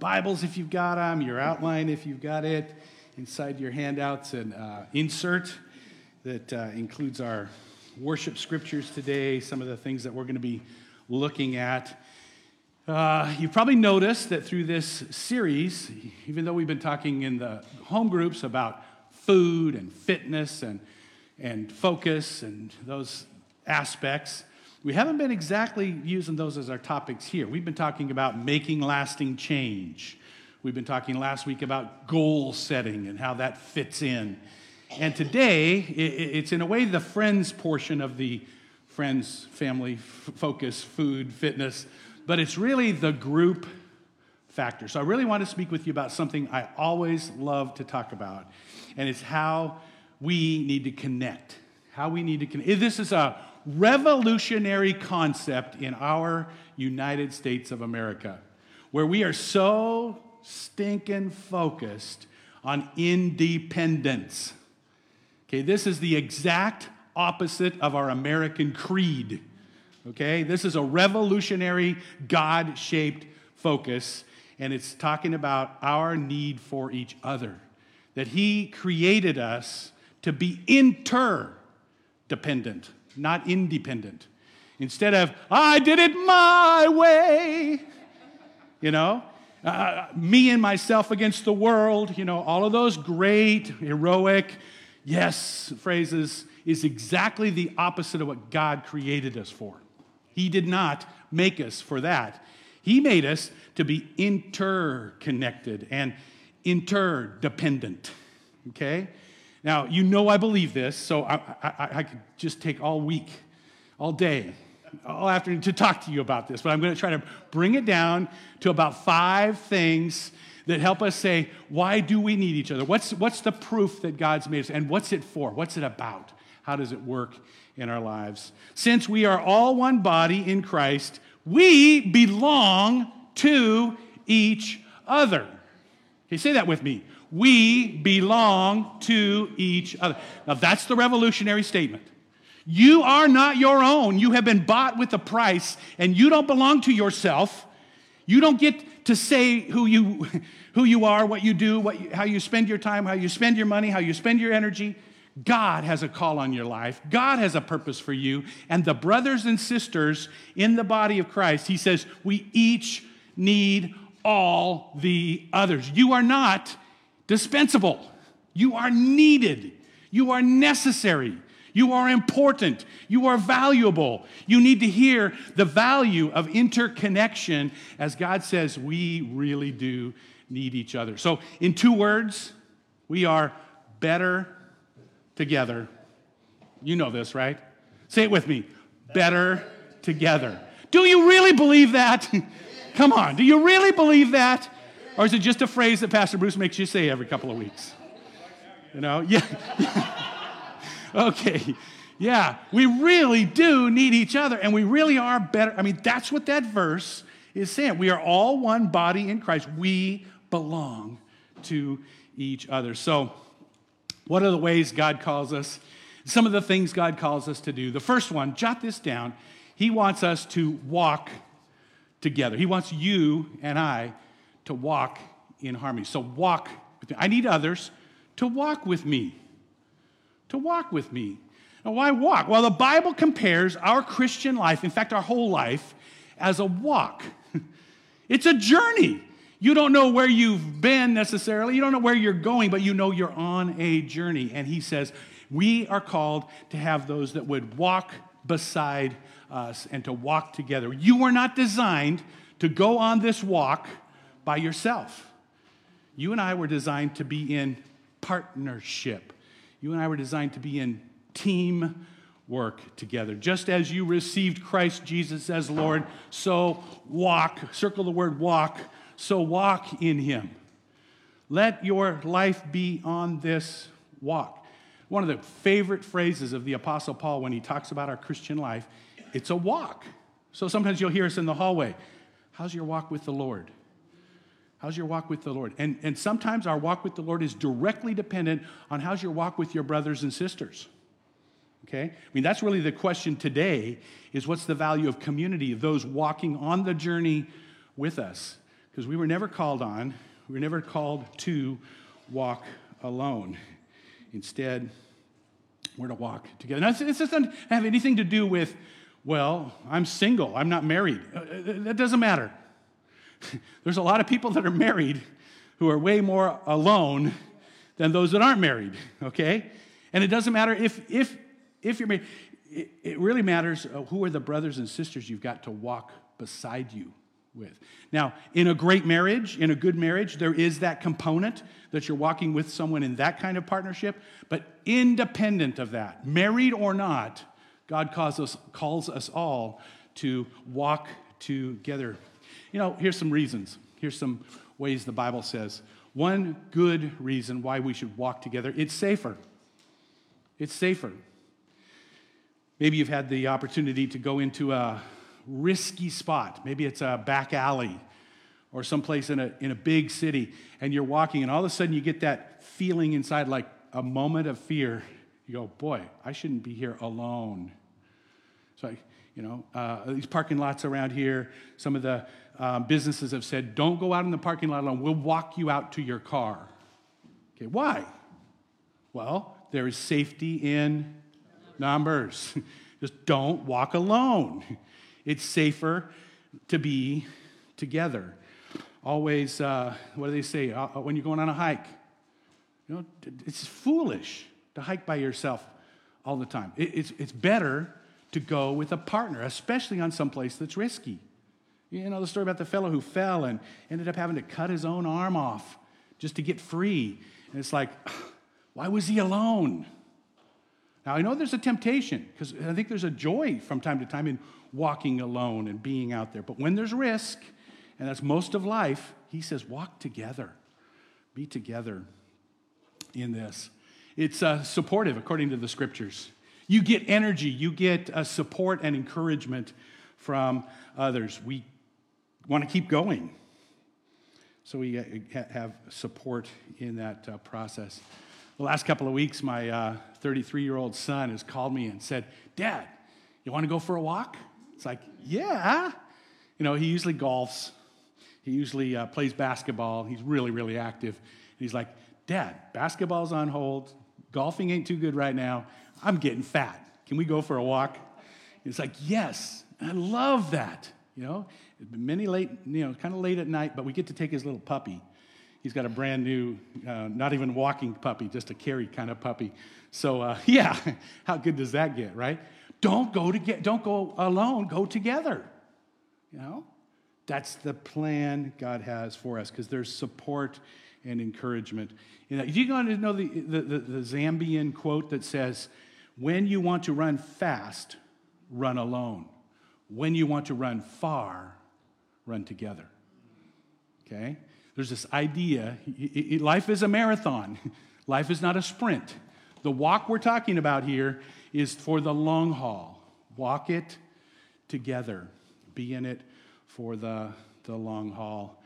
Bibles if you've got them, your outline if you've got it, inside your handouts, an uh, insert that uh, includes our worship scriptures today, some of the things that we're going to be looking at. Uh, you've probably noticed that through this series, even though we've been talking in the home groups about food and fitness and, and focus and those aspects, we haven't been exactly using those as our topics here. We've been talking about making lasting change. We've been talking last week about goal setting and how that fits in. And today, it's in a way the friends portion of the friends, family, focus, food, fitness, but it's really the group factor. So I really want to speak with you about something I always love to talk about, and it's how we need to connect. How we need to connect. This is a revolutionary concept in our United States of America, where we are so stinking focused on independence. Okay, this is the exact opposite of our American creed. Okay, this is a revolutionary, God shaped focus, and it's talking about our need for each other. That He created us to be interdependent not independent. Instead of, I did it my way, you know, uh, me and myself against the world, you know, all of those great, heroic, yes phrases is exactly the opposite of what God created us for. He did not make us for that. He made us to be interconnected and interdependent. Okay? Now, you know I believe this, so I, I, I could just take all week, all day, all afternoon to talk to you about this, but I'm going to try to bring it down to about five things that help us say, why do we need each other? What's, what's the proof that God's made us? And what's it for? What's it about? How does it work in our lives? Since we are all one body in Christ, we belong to each other. Okay, say that with me. We belong to each other. Now, that's the revolutionary statement. You are not your own. You have been bought with a price, and you don't belong to yourself. You don't get to say who you, who you are, what you do, what you, how you spend your time, how you spend your money, how you spend your energy. God has a call on your life. God has a purpose for you. And the brothers and sisters in the body of Christ, he says, we each need all the others. You are not dispensable. You are needed. You are necessary. You are important. You are valuable. You need to hear the value of interconnection as God says we really do need each other. So, in two words, we are better together. You know this, right? Say it with me better together. Do you really believe that? Come on, do you really believe that? Or is it just a phrase that Pastor Bruce makes you say every couple of weeks? You know? Yeah. okay. Yeah, we really do need each other, and we really are better. I mean, that's what that verse is saying. We are all one body in Christ. We belong to each other. So, what are the ways God calls us? Some of the things God calls us to do. The first one, jot this down. He wants us to walk together. He wants you and I to walk in harmony. So walk with me. I need others to walk with me. To walk with me. Now, why walk? Well, the Bible compares our Christian life, in fact, our whole life, as a walk. it's a journey. You don't know where you've been necessarily, you don't know where you're going, but you know you're on a journey. And he says, We are called to have those that would walk beside us and to walk together. You were not designed to go on this walk by yourself. You and I were designed to be in partnership. You and I were designed to be in team work together. Just as you received Christ Jesus as Lord, so walk, circle the word walk, so walk in Him. Let your life be on this walk. One of the favorite phrases of the Apostle Paul when he talks about our Christian life, it's a walk. So sometimes you'll hear us in the hallway. How's your walk with the Lord? How's your walk with the Lord? And, and sometimes our walk with the Lord is directly dependent on how's your walk with your brothers and sisters. Okay? I mean, that's really the question today is what's the value of community, of those walking on the journey with us? because we were never called on, we were never called to walk alone. Instead, we're to walk together. Now, this doesn't have anything to do with, well, I'm single, I'm not married. Uh, uh, that doesn't matter. There's a lot of people that are married who are way more alone than those that aren't married, okay? And it doesn't matter if, if, if you're married, it, it really matters uh, who are the brothers and sisters you've got to walk beside you with. Now, in a great marriage, in a good marriage, there is that component that you're walking with someone in that kind of partnership. But independent of that, married or not, God calls us, calls us all to walk together. You know, here's some reasons. Here's some ways the Bible says. One good reason why we should walk together it's safer. It's safer. Maybe you've had the opportunity to go into a risky spot. Maybe it's a back alley or someplace in a, in a big city, and you're walking, and all of a sudden you get that feeling inside like a moment of fear. You go, boy, I shouldn't be here alone. So, you know, uh, these parking lots around here, some of the um, businesses have said, don't go out in the parking lot alone. We'll walk you out to your car. Okay, why? Well, there is safety in numbers. Just don't walk alone. It's safer to be together. Always, uh, what do they say? Uh, uh, when you're going on a hike, you know, it's foolish to hike by yourself all the time. It, it's, it's better to go with a partner, especially on some place that's risky. You know the story about the fellow who fell and ended up having to cut his own arm off just to get free. And it's like, why was he alone? Now, I know there's a temptation because I think there's a joy from time to time in walking alone and being out there. But when there's risk, and that's most of life, he says, walk together, be together in this. It's uh, supportive according to the scriptures. You get energy, you get uh, support and encouragement from others. We want to keep going. So we uh, have support in that uh, process. The last couple of weeks, my 33 uh, year old son has called me and said, Dad, you want to go for a walk? It's like, yeah. You know, he usually golfs, he usually uh, plays basketball. He's really, really active. And he's like, Dad, basketball's on hold. Golfing ain't too good right now. I'm getting fat. Can we go for a walk? It's like, yes, I love that. You know, it's been many late, you know, kind of late at night, but we get to take his little puppy. He's got a brand new, uh, not even walking puppy, just a carry kind of puppy. So, uh, yeah, how good does that get, right? Don't go to get, don't go alone, go together. You know? That's the plan God has for us because there's support and encouragement. You know, you want to know the, the, the, the Zambian quote that says, when you want to run fast, run alone. When you want to run far, run together. Okay? There's this idea life is a marathon, life is not a sprint. The walk we're talking about here is for the long haul. Walk it together, be in it for the, the long haul.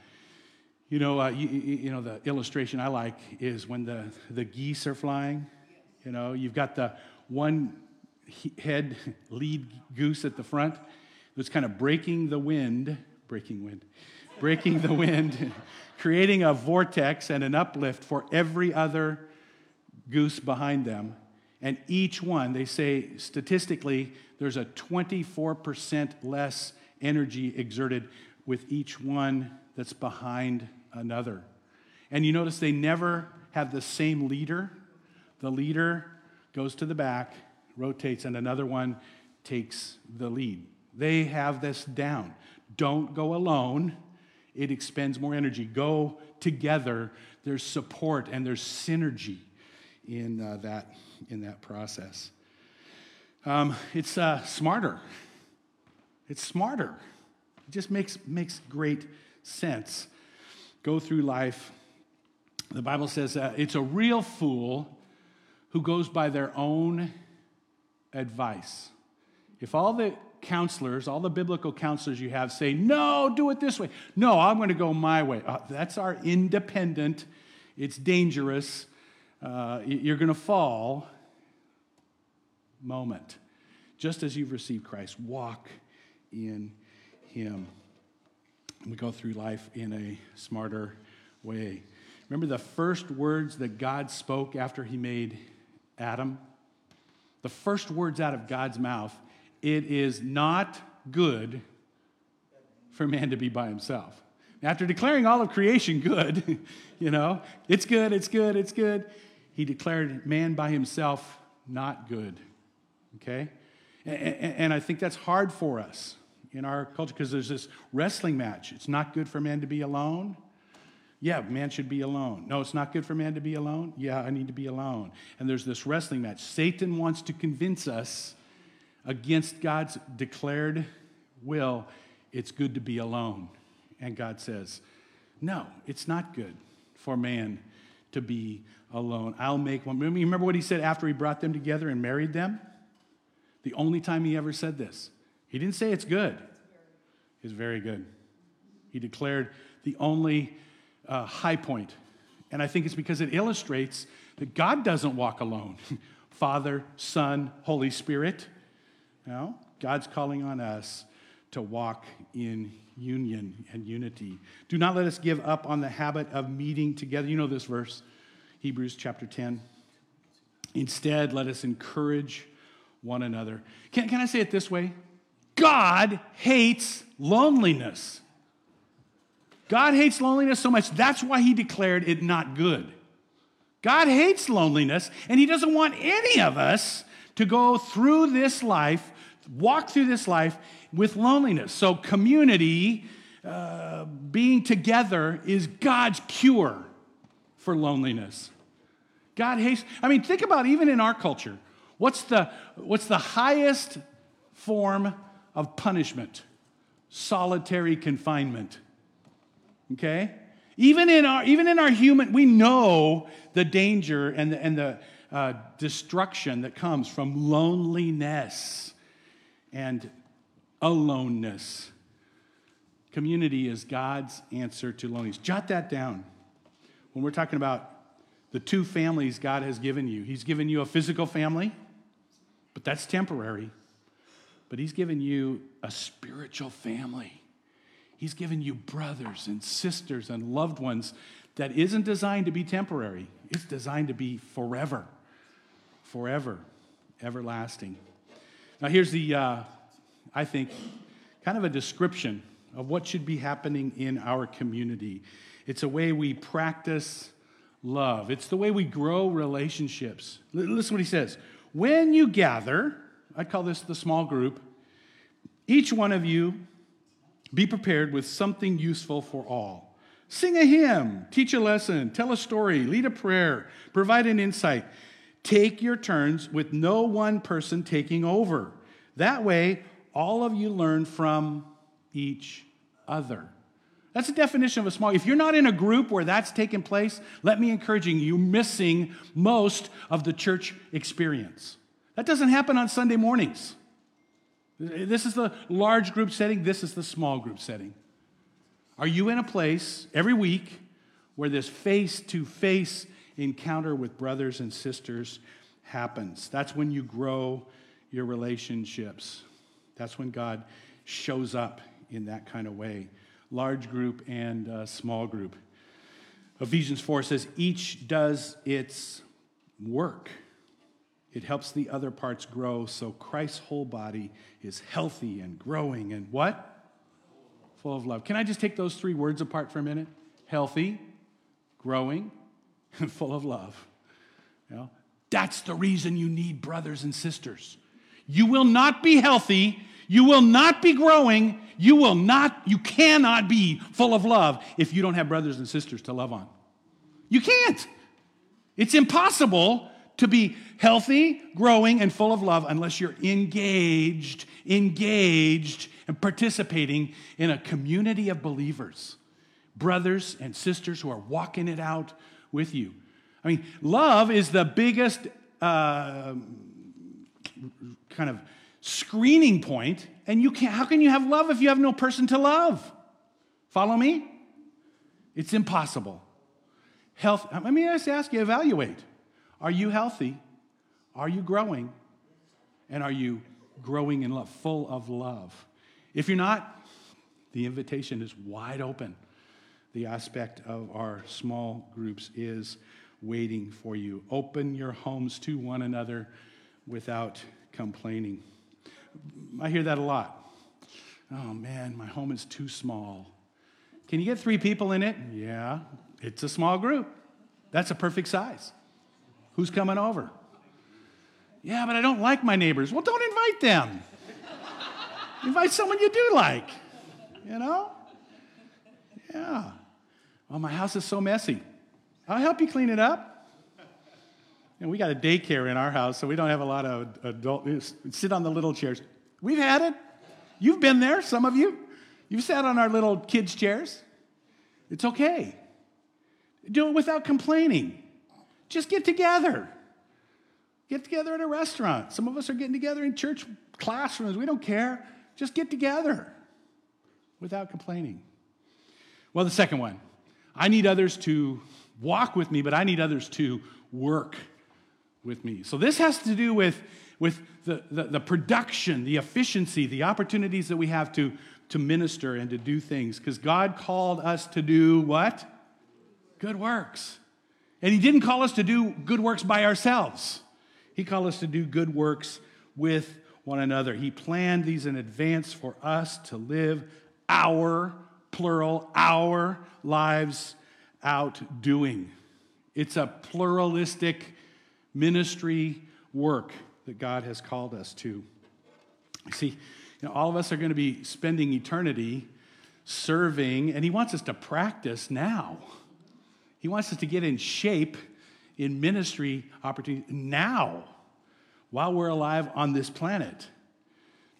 You know, uh, you, you, know, the illustration I like is when the, the geese are flying. You know, you've got the one head lead goose at the front that's kind of breaking the wind, breaking wind, breaking the wind, creating a vortex and an uplift for every other goose behind them. And each one, they say statistically, there's a 24% less energy exerted with each one that's behind another. And you notice they never have the same leader. The leader goes to the back, rotates, and another one takes the lead. They have this down. Don't go alone, it expends more energy. Go together. There's support and there's synergy in uh, that in that process. Um, it's uh, smarter. It's smarter. It just makes, makes great sense. Go through life. The Bible says uh, it's a real fool who goes by their own advice. If all the counselors, all the biblical counselors you have say, no, do it this way. No, I'm going to go my way. Uh, that's our independent, it's dangerous. Uh, you're going to fall moment. Just as you've received Christ, walk in Him. we go through life in a smarter way. Remember the first words that God spoke after he made Adam? The first words out of God's mouth it is not good for man to be by himself. After declaring all of creation good, you know, it's good, it's good, it's good, he declared man by himself not good. Okay? And I think that's hard for us in our culture because there's this wrestling match. It's not good for man to be alone. Yeah, man should be alone. No, it's not good for man to be alone. Yeah, I need to be alone. And there's this wrestling match. Satan wants to convince us against God's declared will, it's good to be alone. And God says, no, it's not good for man to be alone. I'll make one. Remember what he said after he brought them together and married them? The only time he ever said this. He didn't say it's good, it's very good. He declared the only uh, high point. And I think it's because it illustrates that God doesn't walk alone. Father, Son, Holy Spirit. No, God's calling on us to walk in union and unity. Do not let us give up on the habit of meeting together. You know this verse, Hebrews chapter 10. Instead, let us encourage one another. Can, can I say it this way? God hates loneliness. God hates loneliness so much, that's why he declared it not good. God hates loneliness, and he doesn't want any of us to go through this life, walk through this life with loneliness. So, community, uh, being together, is God's cure for loneliness. God hates, I mean, think about even in our culture. What's the, what's the highest form of punishment? Solitary confinement. Okay? Even in our, even in our human, we know the danger and the, and the uh, destruction that comes from loneliness and aloneness. Community is God's answer to loneliness. Jot that down. When we're talking about the two families God has given you, He's given you a physical family, but that's temporary. But He's given you a spiritual family. He's given you brothers and sisters and loved ones that isn't designed to be temporary, it's designed to be forever, forever, everlasting. Now, here's the, uh, I think, kind of a description of what should be happening in our community. It's a way we practice love, it's the way we grow relationships. Listen what he says. When you gather, I call this the small group, each one of you be prepared with something useful for all. Sing a hymn, teach a lesson, tell a story, lead a prayer, provide an insight. Take your turns with no one person taking over. That way, all of you learn from each other. That's the definition of a small. If you're not in a group where that's taking place, let me encourage you, you're missing most of the church experience. That doesn't happen on Sunday mornings. This is the large group setting, this is the small group setting. Are you in a place every week where this face to face encounter with brothers and sisters happens? That's when you grow your relationships. That's when God shows up in that kind of way. Large group and uh, small group. Ephesians 4 says, each does its work. It helps the other parts grow so Christ's whole body is healthy and growing and what? Full of love. Can I just take those three words apart for a minute? Healthy, growing, and full of love. You know, that's the reason you need brothers and sisters. You will not be healthy, you will not be growing, you will not, you cannot be full of love if you don't have brothers and sisters to love on. You can't. It's impossible to be healthy, growing, and full of love unless you're engaged, engaged, and participating in a community of believers, brothers and sisters who are walking it out with you. I mean, love is the biggest uh, kind of screening point, and you can't, how can you have love if you have no person to love? Follow me? It's impossible. Health, let me just ask you, evaluate. Are you healthy? Are you growing? And are you growing in love, full of love? If you're not, The invitation is wide open. The aspect of our small groups is waiting for you. Open your homes to one another without complaining. I hear that a lot. Oh man, my home is too small. Can you get three people in it? Yeah, it's a small group. That's a perfect size. Who's coming over? Yeah, but I don't like my neighbors. Well, don't invite them. invite someone you do like, you know? Yeah. Well, my house is so messy. I'll help you clean it up. And we got a daycare in our house, so we don't have a lot of adults sit on the little chairs. We've had it. You've been there, some of you. You've sat on our little kids' chairs. It's okay. Do it without complaining. Just get together. Get together at a restaurant. Some of us are getting together in church classrooms. We don't care. Just get together without complaining. Well, the second one I need others to walk with me, but I need others to work with me. So this has to do with, with the, the, the production, the efficiency, the opportunities that we have to, to minister and to do things. Because God called us to do what? Good works. And He didn't call us to do good works by ourselves, He called us to do good works with one another. He planned these in advance for us to live our, plural, our lives out doing. It's a pluralistic ministry work that God has called us to. See, you know, all of us are going to be spending eternity serving, and He wants us to practice now. He wants us to get in shape in ministry opportunity now while we're alive on this planet.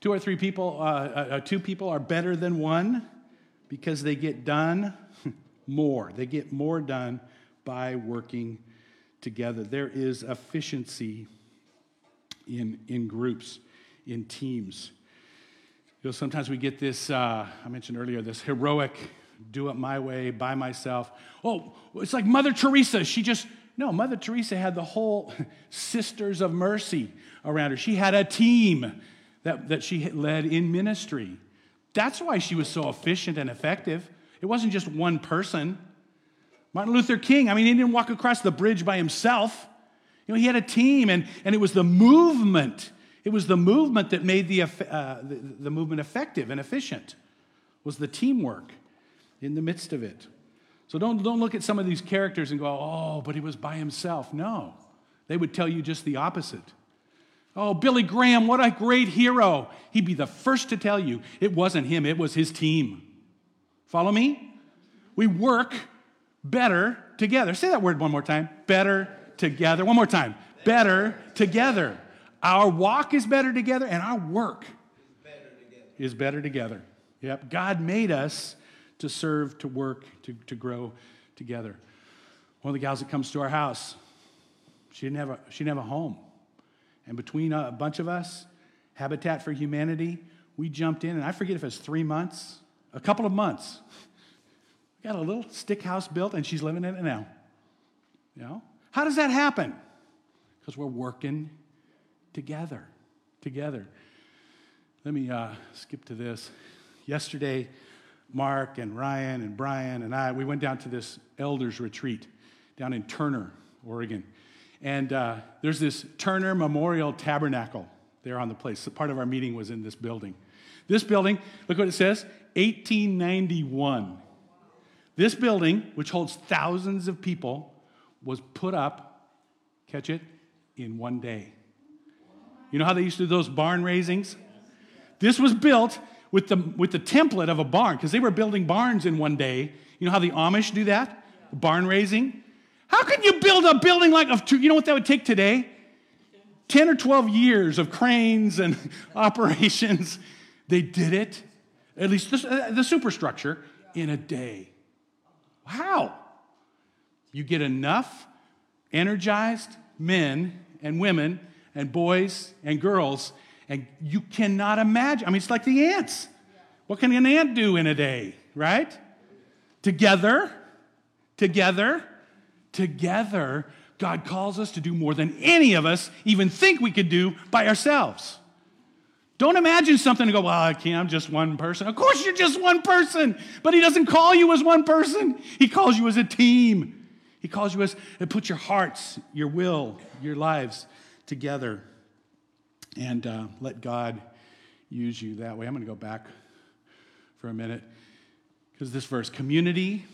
Two or three people, uh, uh, uh two people are better than one because they get done more. They get more done by working together. There is efficiency in, in groups, in teams. You know, sometimes we get this, uh, I mentioned earlier, this heroic, do it my way, by myself. Oh, it's like Mother Teresa. She just, no, Mother Teresa had the whole Sisters of Mercy around her. She had a team that, that she led in ministry. That's why she was so efficient and effective. It wasn't just one person. Martin Luther King, I mean, he didn't walk across the bridge by himself. You know, he had a team, and, and it was the movement. It was the movement that made the, uh, the, the movement effective and efficient, was the teamwork in the midst of it. So don't, don't look at some of these characters and go, oh, but he was by himself. No, they would tell you just the opposite. Oh, Billy Graham, what a great hero. He'd be the first to tell you it wasn't him, it was his team. Follow me? We work better together. Say that word one more time. Better together. One more time. Better together. Our walk is better together, and our work is better together. Yep. God made us to serve, to work, to, to grow together. One of the gals that comes to our house, she didn't have a, she didn't have a home. And between a bunch of us, Habitat for Humanity, we jumped in, and I forget if it was three months, a couple of months got a little stick house built and she's living in it now. You know? How does that happen? Because we're working together. Together. Let me uh, skip to this. Yesterday, Mark and Ryan and Brian and I, we went down to this elders retreat down in Turner, Oregon. And uh, there's this Turner Memorial Tabernacle there on the place. Part of our meeting was in this building. This building, look what it says 1891. This building, which holds thousands of people, was put up, catch it, in one day. You know how they used to do those barn raisings? This was built with the, with the template of a barn because they were building barns in one day. You know how the Amish do that? Barn raising. How can you build a building like of two? You know what that would take today? 10 or 12 years of cranes and operations. They did it, at least the, uh, the superstructure, in a day. How? You get enough energized men and women and boys and girls, and you cannot imagine. I mean, it's like the ants. What can an ant do in a day, right? Together, together, together, God calls us to do more than any of us even think we could do by ourselves. Don't imagine something and go, well, I can't, I'm just one person. Of course, you're just one person, but He doesn't call you as one person. He calls you as a team. He calls you as, and put your hearts, your will, your lives together and uh, let God use you that way. I'm going to go back for a minute because this verse community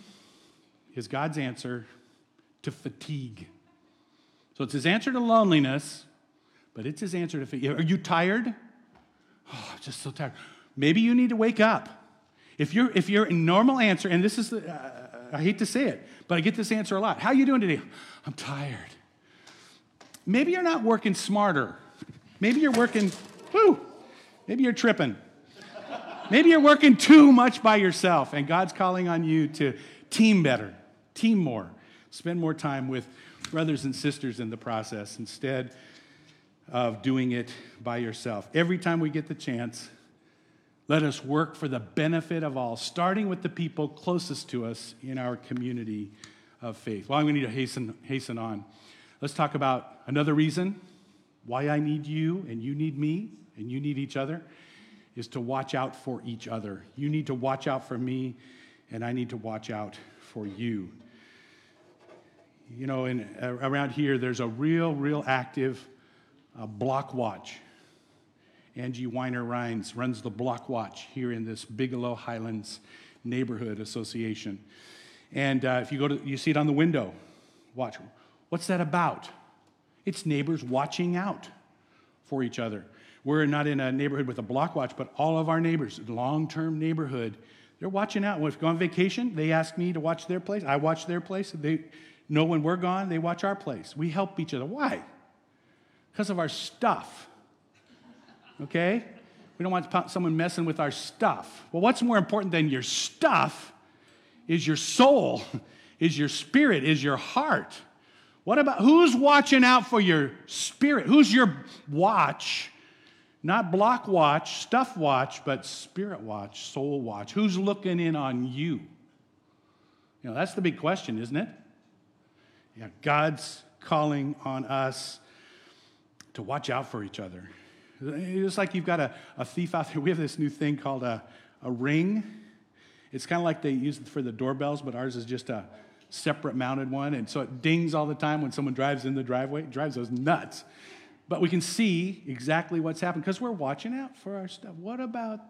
is God's answer to fatigue. So it's his answer to loneliness, but it's his answer to fatigue. Are you tired? Oh, just so tired. Maybe you need to wake up. If you're if you're a normal answer, and this is the, uh, I hate to say it, but I get this answer a lot. How are you doing today? I'm tired. Maybe you're not working smarter. Maybe you're working, whoo, maybe you're tripping. Maybe you're working too much by yourself, and God's calling on you to team better, team more, spend more time with brothers and sisters in the process instead of doing it by yourself. Every time we get the chance, let us work for the benefit of all, starting with the people closest to us in our community of faith. Well, I'm going to need to hasten, hasten on. Let's talk about another reason why I need you and you need me and you need each other is to watch out for each other. You need to watch out for me, and I need to watch out for you. You know, in, uh, around here, there's a real, real active uh, block watch. Angie Weiner Rhines runs the block watch here in this Bigelow Highlands Neighborhood Association. And uh, if you go to, you see it on the window. Watch. What's that about? It's neighbors watching out for each other. We're not in a neighborhood with a block watch, but all of our neighbors, long term neighborhood, they're watching out. When we go on vacation, they ask me to watch their place. I watch their place. They know when we're gone, they watch our place. We help each other. Why? Because of our stuff. Okay? We don't want someone messing with our stuff. Well, what's more important than your stuff is your soul, is your spirit, is your heart. What about who's watching out for your spirit? Who's your watch? Not block watch, stuff watch, but spirit watch, soul watch. Who's looking in on you? You know, that's the big question, isn't it? God's calling on us to watch out for each other. It's like you've got a, a thief out there. We have this new thing called a, a ring. It's kind of like they use it for the doorbells, but ours is just a separate mounted one. And so it dings all the time when someone drives in the driveway. It drives us nuts. But we can see exactly what's happened because we're watching out for our stuff. What about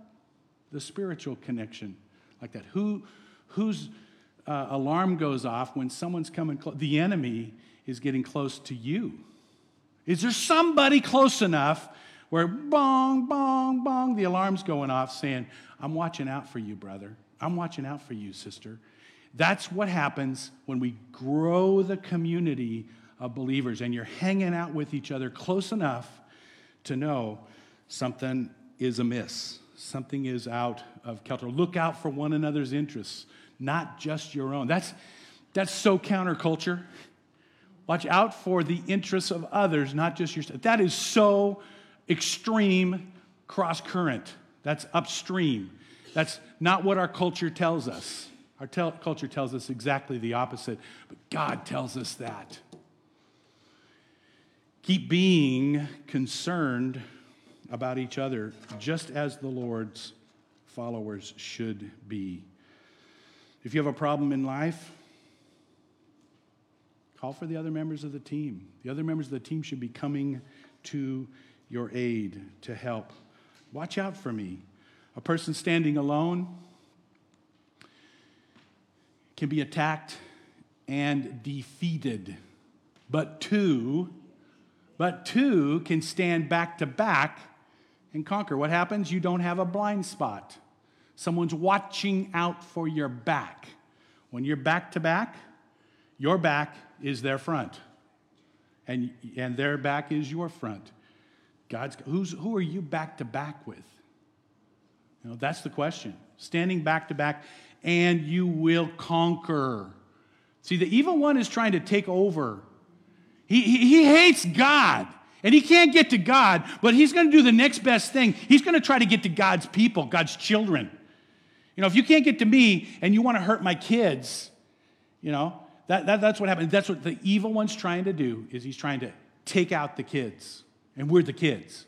the spiritual connection like that? Who, whose uh, alarm goes off when someone's coming close? The enemy is getting close to you. Is there somebody close enough where bong, bong, bong, the alarm's going off saying, I'm watching out for you, brother. I'm watching out for you, sister. That's what happens when we grow the community of believers and you're hanging out with each other close enough to know something is amiss, something is out of kilter. Look out for one another's interests, not just your own. That's, that's so counterculture. Watch out for the interests of others, not just yourself. That is so extreme cross current. That's upstream. That's not what our culture tells us. Our tel- culture tells us exactly the opposite, but God tells us that. Keep being concerned about each other, just as the Lord's followers should be. If you have a problem in life, call for the other members of the team. The other members of the team should be coming to your aid to help. Watch out for me. A person standing alone can be attacked and defeated, but two but two can stand back to back and conquer. What happens? You don't have a blind spot. Someone's watching out for your back. When you're back to back, your back is their front, and, and their back is your front. God's, who's, who are you back to back with? You know, that's the question. Standing back to back, and you will conquer. See, the evil one is trying to take over he, he, he hates God. And he can't get to God, but he's going to do the next best thing. He's going to try to get to God's people, God's children. You know, if you can't get to me and you want to hurt my kids, you know, that, that, that's what happens. That's what the evil one's trying to do, is he's trying to take out the kids. And we're the kids.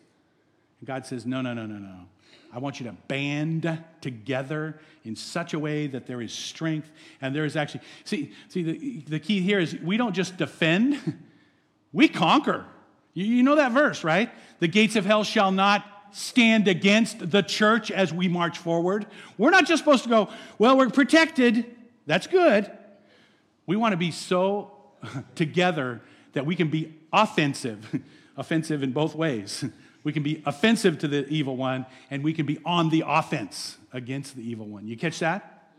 And God says, No, no, no, no, no. I want you to band together in such a way that there is strength and there is actually, see, see the, the key here is we don't just defend, we conquer. You, you know that verse, right? The gates of hell shall not stand against the church as we march forward. We're not just supposed to go, well, we're protected. That's good. We want to be so together that we can be offensive, offensive in both ways. We can be offensive to the evil one, and we can be on the offense against the evil one. You catch that?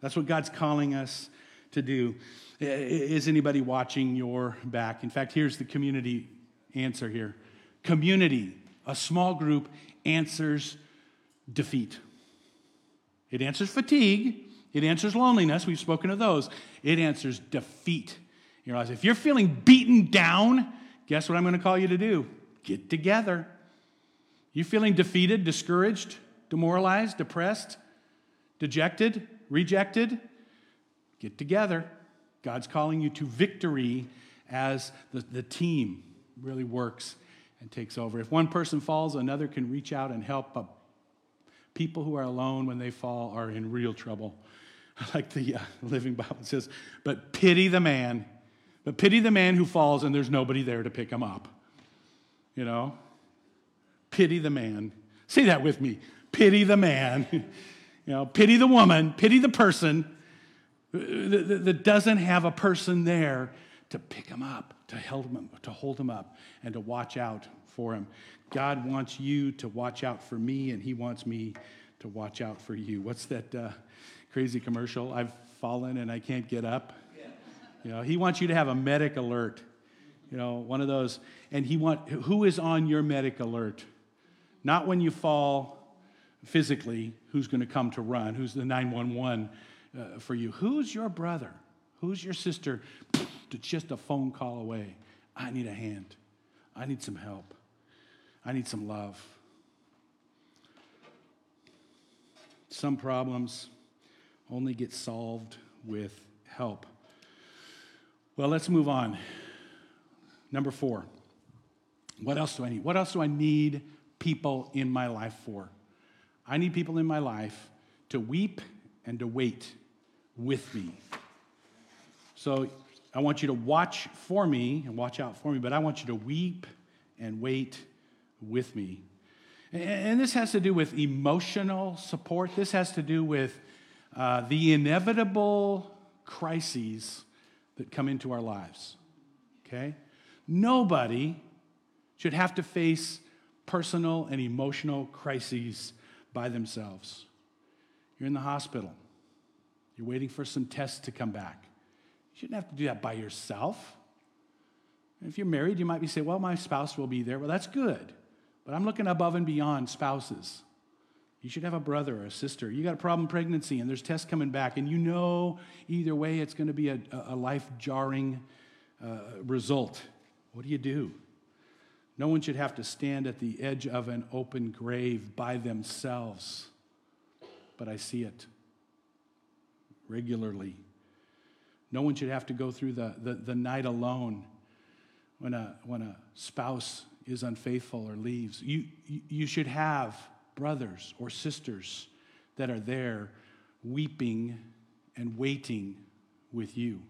That's what God's calling us to do. Is anybody watching your back? In fact, here's the community answer here community, a small group, answers defeat. It answers fatigue, it answers loneliness. We've spoken of those. It answers defeat. You realize if you're feeling beaten down, guess what I'm going to call you to do? Get together. You feeling defeated, discouraged, demoralized, depressed, dejected, rejected? Get together. God's calling you to victory as the, the team really works and takes over. If one person falls, another can reach out and help. But people who are alone when they fall are in real trouble. Like the uh, Living Bible says, but pity the man, but pity the man who falls and there's nobody there to pick him up you know? Pity the man. Say that with me. Pity the man. you know, pity the woman, pity the person that doesn't have a person there to pick him up, to hold him, to hold him up, and to watch out for him. God wants you to watch out for me, and He wants me to watch out for you. What's that uh, crazy commercial? I've fallen and I can't get up. You know, He wants you to have a medic alert you know, one of those. And he want who is on your medic alert? Not when you fall physically, who's going to come to run? Who's the 911 uh, for you? Who's your brother? Who's your sister? It's just a phone call away. I need a hand. I need some help. I need some love. Some problems only get solved with help. Well, let's move on. Number four, what else do I need? What else do I need people in my life for? I need people in my life to weep and to wait with me. So I want you to watch for me and watch out for me, but I want you to weep and wait with me. And this has to do with emotional support. This has to do with uh, the inevitable crises that come into our lives. Okay? Nobody should have to face personal and emotional crises by themselves. You're in the hospital, you're waiting for some tests to come back. You shouldn't have to do that by yourself. If you're married, you might be saying, Well, my spouse will be there. Well, that's good. But I'm looking above and beyond spouses. You should have a brother or a sister. You got a problem pregnancy and there's tests coming back, and you know either way it's going to be a, a life jarring uh, result. What do you do? No one should have to stand at the edge of an open grave by themselves, but I see it regularly. No one should have to go through the, the, the night alone when a, when a spouse is unfaithful or leaves. You, you should have brothers or sisters that are there weeping and waiting with you.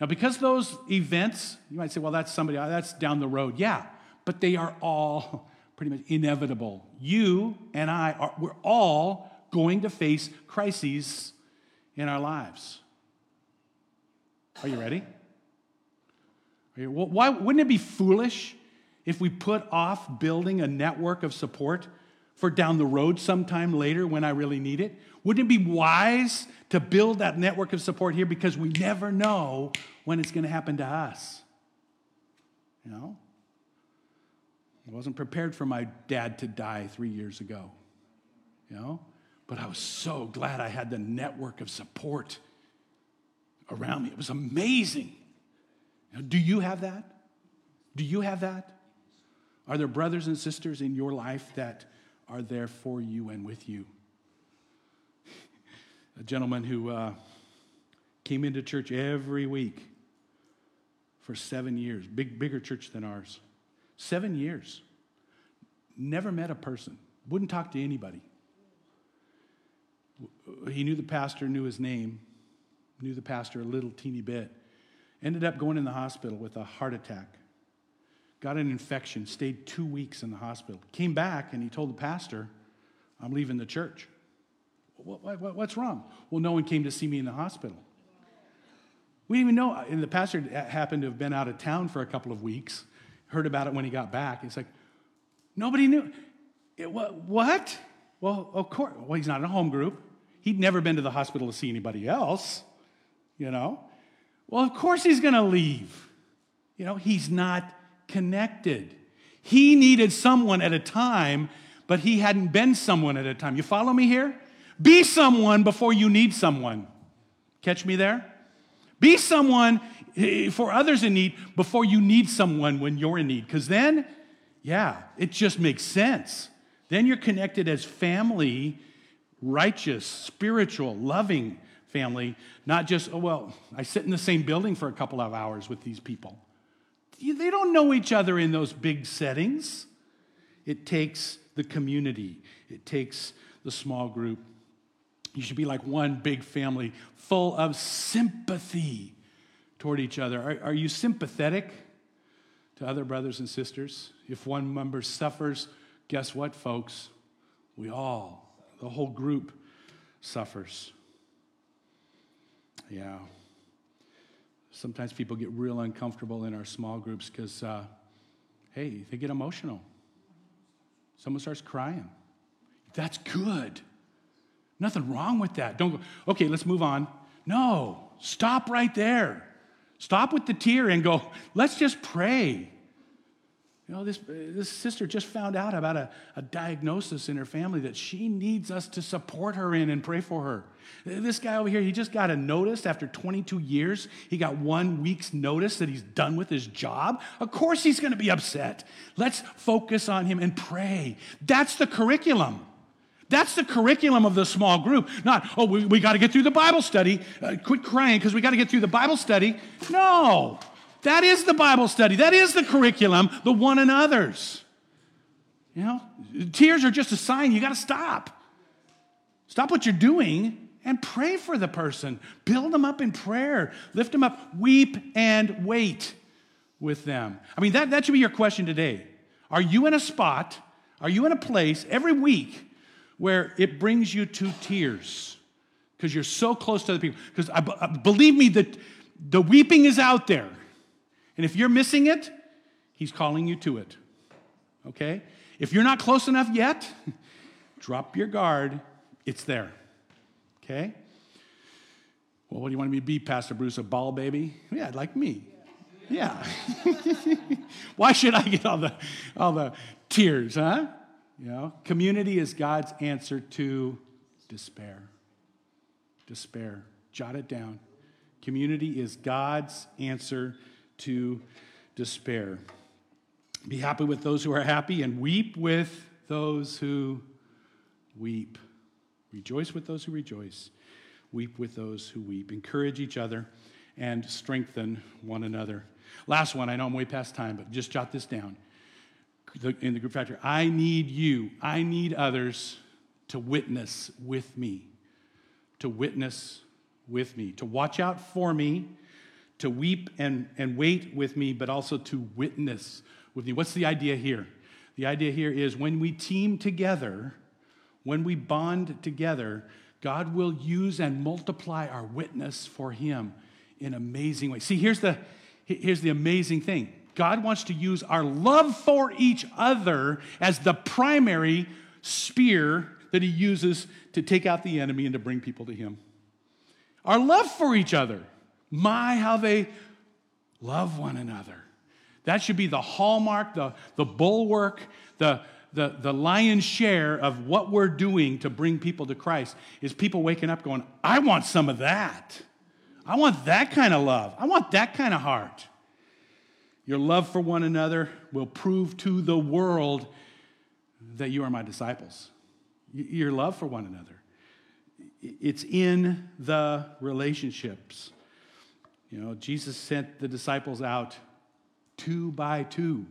Now, because those events, you might say, well, that's somebody, that's down the road. Yeah, but they are all pretty much inevitable. You and I, are, we're all going to face crises in our lives. Are you ready? Are you, why wouldn't it be foolish if we put off building a network of support for down the road sometime later when I really need it? Wouldn't it be wise to build that network of support here because we never know when it's going to happen to us? You know? I wasn't prepared for my dad to die three years ago, you know? But I was so glad I had the network of support around me. It was amazing. Do you have that? Do you have that? Are there brothers and sisters in your life that are there for you and with you. A gentleman who uh, came into church every week for seven years, big, bigger church than ours. Seven years. never met a person, wouldn't talk to anybody. He knew the pastor, knew his name, knew the pastor a little teeny bit. Ended up going in the hospital with a heart attack. Got an infection, stayed two weeks in the hospital. Came back and he told the pastor, I'm leaving the church. What, what, what's wrong? Well, no one came to see me in the hospital. We didn't even know. And the pastor happened to have been out of town for a couple of weeks, heard about it when he got back. He's like, nobody knew. It, what? what? Well, of course. Well, he's not in a home group. He'd never been to the hospital to see anybody else, you know. Well, of course he's going to leave. You know, he's not connected. He needed someone at a time, but he hadn't been someone at a time. You follow me here? Be someone before you need someone. Catch me there? Be someone eh, for others in need before you need someone when you're in need. Because then, yeah, it just makes sense. Then you're connected as family righteous, spiritual, loving family, not just, oh, well, I sit in the same building for a couple of hours with these people. They don't know each other in those big settings. It takes the community, it takes the small group. You should be like one big family full of sympathy toward each other. Are, are you sympathetic to other brothers and sisters? If one member suffers, guess what, folks? We all the whole group suffers. Yeah. Sometimes people get real uncomfortable in our small groups because, uh, hey, they get emotional. Someone starts crying. That's good. Nothing wrong with that. Don't go, okay, let's move on. No, stop right there. Stop with the tear and go, let's just pray. You know, this, this sister just found out about a, a diagnosis in her family that she needs us to support her in and pray for her. This guy over here, he just got a notice after 22 years. He got one week's notice that he's done with his job. Of course, he's going to be upset. Let's focus on him and pray. That's the curriculum. That's the curriculum of the small group. Not, oh, we, we got to get through the Bible study. Uh, quit crying because we got to get through the Bible study. No. That is the Bible study. That is the curriculum, the one another's. You know, tears are just a sign you got to stop. Stop what you're doing and pray for the person. Build them up in prayer. Lift them up. Weep and wait with them. I mean, that, that should be your question today. Are you in a spot, are you in a place every week where it brings you to tears? Because you're so close to other people. Because believe me, that the weeping is out there. And if you're missing it, He's calling you to it. Okay? If you're not close enough yet, drop your guard. It's there. Okay? Well, what do you want me to be, Pastor Bruce? A bawl baby? Yeah, like me. Yeah. Why should I get all the all the tears, huh? You know, community is God's answer to despair. Despair. Jot it down. Community is God's answer to despair. Be happy with those who are happy and weep with those who weep. Rejoice with those who rejoice. Weep with those who weep. Encourage each other and strengthen one another. Last one, I know I'm way past time, but just jot this down in the group factor. I need you, I need others to witness with me, to witness with me, to watch out for me to weep and, and wait with me, but also to witness with me. What's the idea here? The idea here is when we team together, when we bond together, God will use and multiply our witness for Him in amazing ways. See, here's the, here's the amazing thing God wants to use our love for each other as the primary spear that He uses to take out the enemy and to bring people to Him. Our love for each other. My, how they love one another. That should be the hallmark, the, the bulwark, the, the, the lion's share of what we're doing to bring people to Christ is people waking up going, I want some of that. I want that kind of love. I want that kind of heart. Your love for one another will prove to the world that you are my disciples. Your love for one another. It's in the relationships. You know, Jesus sent the disciples out two by two.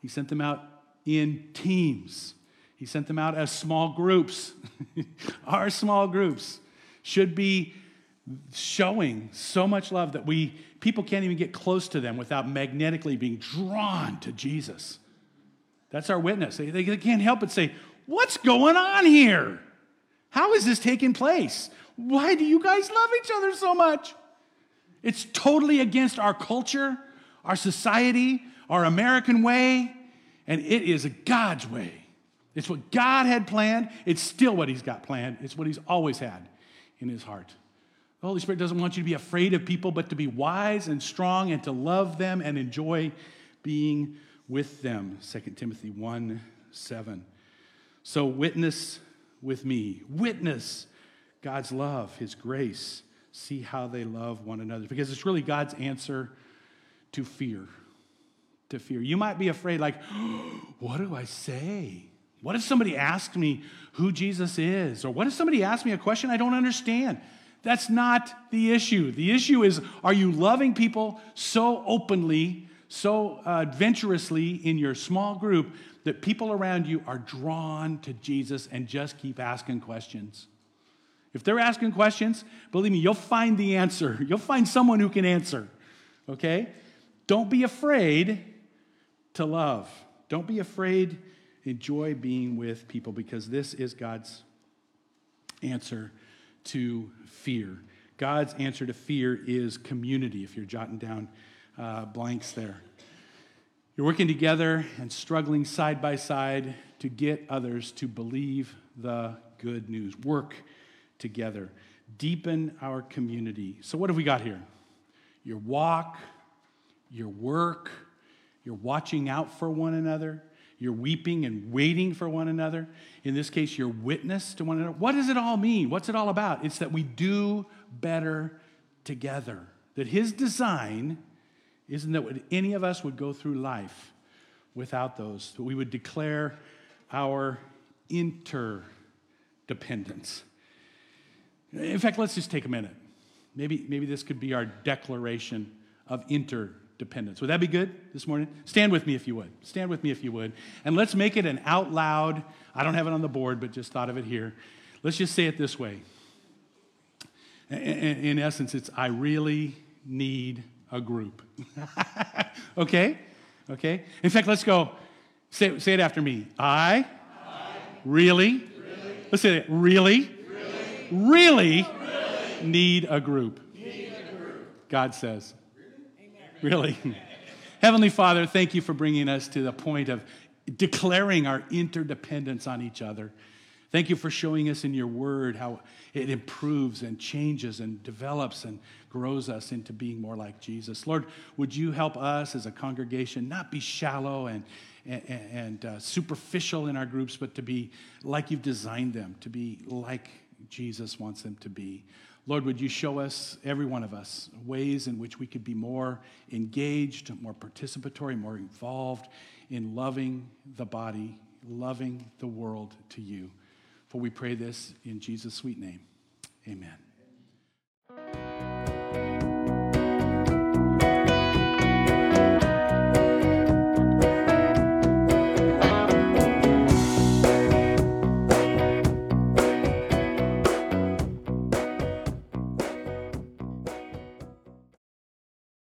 He sent them out in teams. He sent them out as small groups. Our small groups should be showing so much love that we people can't even get close to them without magnetically being drawn to Jesus. That's our witness. They, they can't help but say, What's going on here? How is this taking place? Why do you guys love each other so much? It's totally against our culture, our society, our American way, and it is God's way. It's what God had planned. It's still what He's got planned. It's what He's always had in His heart. The Holy Spirit doesn't want you to be afraid of people, but to be wise and strong and to love them and enjoy being with them. 2 Timothy 1 7. So witness with me. Witness God's love, His grace. See how they love one another. Because it's really God's answer to fear. To fear. You might be afraid, like, what do I say? What if somebody asks me who Jesus is? Or what if somebody asks me a question I don't understand? That's not the issue. The issue is are you loving people so openly, so uh, adventurously in your small group that people around you are drawn to Jesus and just keep asking questions? If they're asking questions, believe me, you'll find the answer. You'll find someone who can answer. Okay? Don't be afraid to love. Don't be afraid. Enjoy being with people because this is God's answer to fear. God's answer to fear is community, if you're jotting down uh, blanks there. You're working together and struggling side by side to get others to believe the good news. Work together. Deepen our community. So, what have we got here? Your walk, your work, you're watching out for one another, you're weeping and waiting for one another. In this case, your witness to one another. What does it all mean? What's it all about? It's that we do better together. That His design isn't that any of us would go through life without those, that we would declare our interdependence. In fact, let's just take a minute. Maybe, maybe this could be our declaration of interdependence. Would that be good this morning? Stand with me if you would. Stand with me if you would. And let's make it an out loud, I don't have it on the board, but just thought of it here. Let's just say it this way. In essence, it's I really need a group. okay? Okay? In fact, let's go. Say, say it after me. I, I really, really, let's say it. Really, really, really, really need, a group. need a group. God says. Really? Heavenly Father, thank you for bringing us to the point of declaring our interdependence on each other. Thank you for showing us in your word how it improves and changes and develops and grows us into being more like Jesus. Lord, would you help us as a congregation not be shallow and, and, and uh, superficial in our groups, but to be like you've designed them, to be like Jesus wants them to be. Lord, would you show us, every one of us, ways in which we could be more engaged, more participatory, more involved in loving the body, loving the world to you. For we pray this in Jesus' sweet name. Amen.